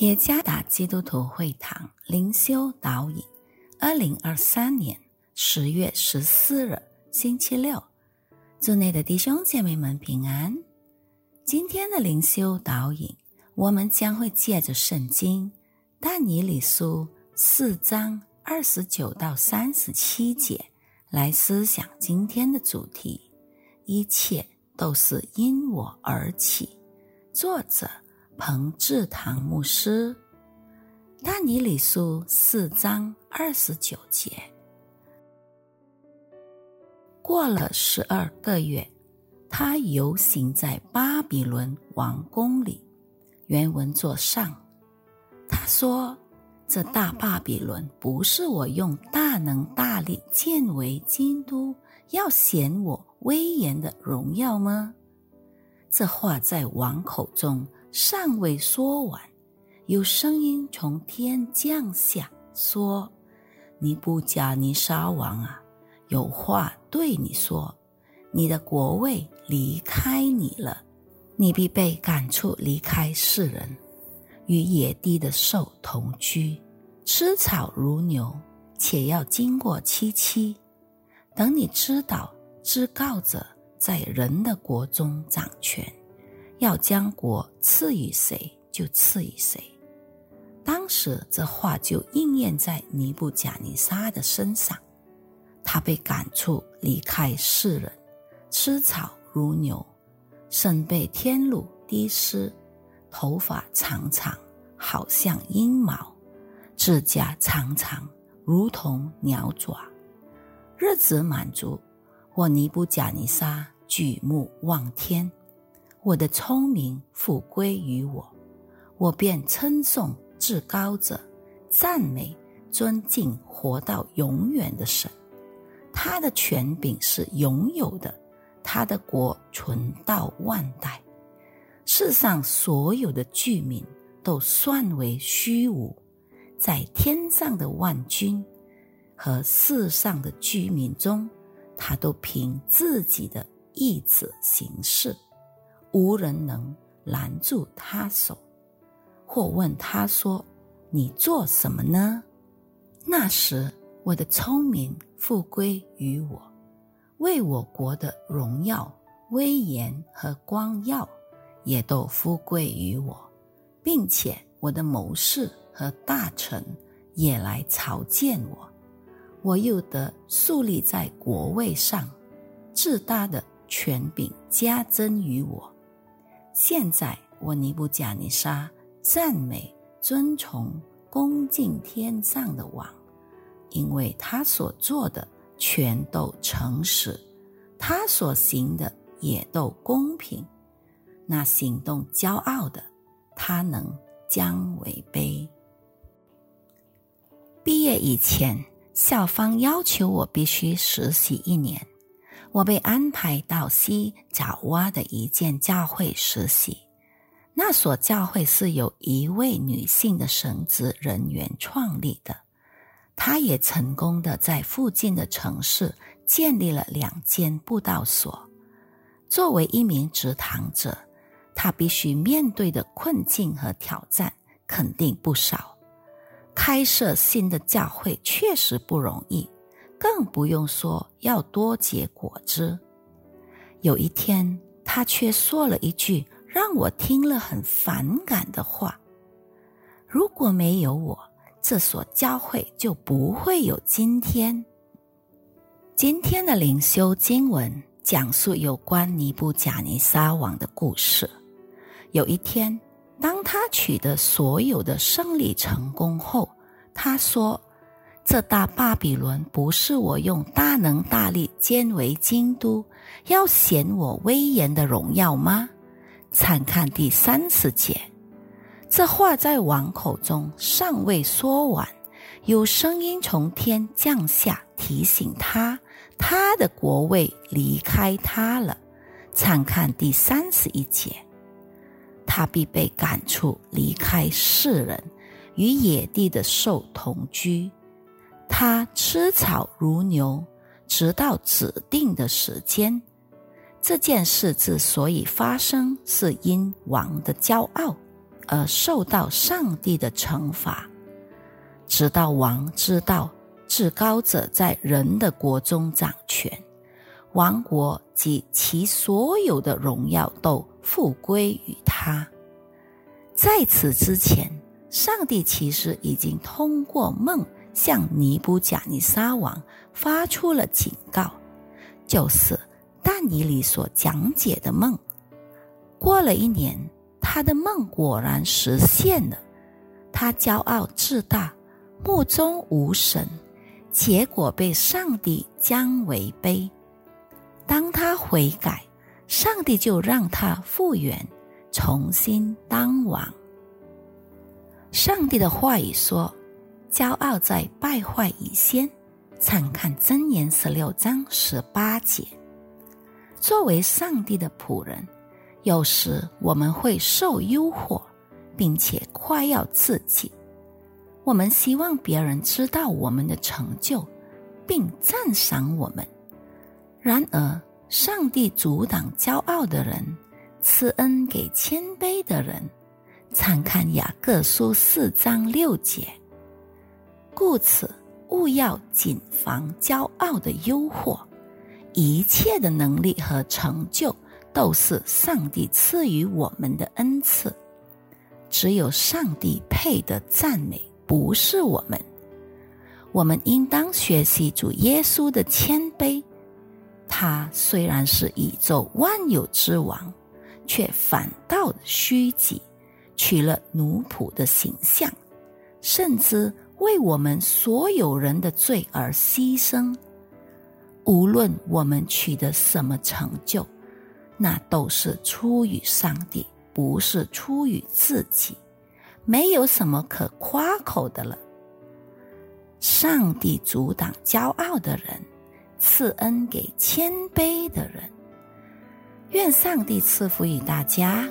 耶加达基督徒会堂灵修导引，二零二三年十月十四日星期六，祝内的弟兄姐妹们平安。今天的灵修导引，我们将会借着圣经但以理书四章二十九到三十七节来思想今天的主题：一切都是因我而起。作者。彭志堂牧师，《但以理书》四章二十九节。过了十二个月，他游行在巴比伦王宫里。原文作上，他说：“这大巴比伦不是我用大能大力建为京都，要显我威严的荣耀吗？”这话在王口中。尚未说完，有声音从天降下，说：“尼布甲尼撒王啊，有话对你说，你的国位离开你了，你必被赶出，离开世人，与野地的兽同居，吃草如牛，且要经过七七。等你知道，知告者在人的国中掌权。”要将国赐予谁，就赐予谁。当时这话就应验在尼布贾尼撒的身上，他被赶出，离开世人，吃草如牛，身被天露滴湿，头发长长，好像鹰毛，指甲长长，如同鸟爪。日子满足，我尼布贾尼撒举目望天。我的聪明复归于我，我便称颂至高者，赞美尊敬活到永远的神。他的权柄是永有的，他的国存到万代。世上所有的居民都算为虚无，在天上的万军和世上的居民中，他都凭自己的意志行事。无人能拦住他手，或问他说：“你做什么呢？”那时，我的聪明复归于我，为我国的荣耀、威严和光耀也都复归于我，并且我的谋士和大臣也来朝见我，我又得树立在国位上，至大的权柄加增于我。现在我尼布贾尼撒赞美、尊崇、恭敬天上的王，因为他所做的全都诚实，他所行的也都公平。那行动骄傲的，他能将为卑。毕业以前，校方要求我必须实习一年。我被安排到西爪哇的一间教会实习，那所教会是由一位女性的神职人员创立的。她也成功的在附近的城市建立了两间布道所。作为一名职堂者，他必须面对的困境和挑战肯定不少。开设新的教会确实不容易。更不用说要多结果子。有一天，他却说了一句让我听了很反感的话：“如果没有我，这所教会就不会有今天。”今天的灵修经文讲述有关尼布贾尼撒王的故事。有一天，当他取得所有的胜利成功后，他说。这大巴比伦不是我用大能大力建为京都，要显我威严的荣耀吗？参看第三十节。这话在王口中尚未说完，有声音从天降下，提醒他，他的国位离开他了。参看第三十一节。他必被赶出，离开世人，与野地的兽同居。他吃草如牛，直到指定的时间。这件事之所以发生，是因王的骄傲，而受到上帝的惩罚，直到王知道至高者在人的国中掌权，王国及其所有的荣耀都复归于他。在此之前，上帝其实已经通过梦向尼布甲尼撒王发出了警告，就是但以理所讲解的梦。过了一年，他的梦果然实现了。他骄傲自大，目中无神，结果被上帝将为卑。当他悔改，上帝就让他复原，重新当王。上帝的话语说：“骄傲在败坏以先。”参看箴言十六章十八节。作为上帝的仆人。有时我们会受诱惑，并且夸耀自己。我们希望别人知道我们的成就，并赞赏我们。然而，上帝阻挡骄傲的人，赐恩给谦卑的人。参看雅各书四章六节。故此，勿要谨防骄傲的诱惑。一切的能力和成就。都是上帝赐予我们的恩赐，只有上帝配得赞美，不是我们。我们应当学习主耶稣的谦卑。他虽然是宇宙万有之王，却反倒虚己，取了奴仆的形象，甚至为我们所有人的罪而牺牲。无论我们取得什么成就。那都是出于上帝，不是出于自己，没有什么可夸口的了。上帝阻挡骄傲的人，赐恩给谦卑的人。愿上帝赐福于大家。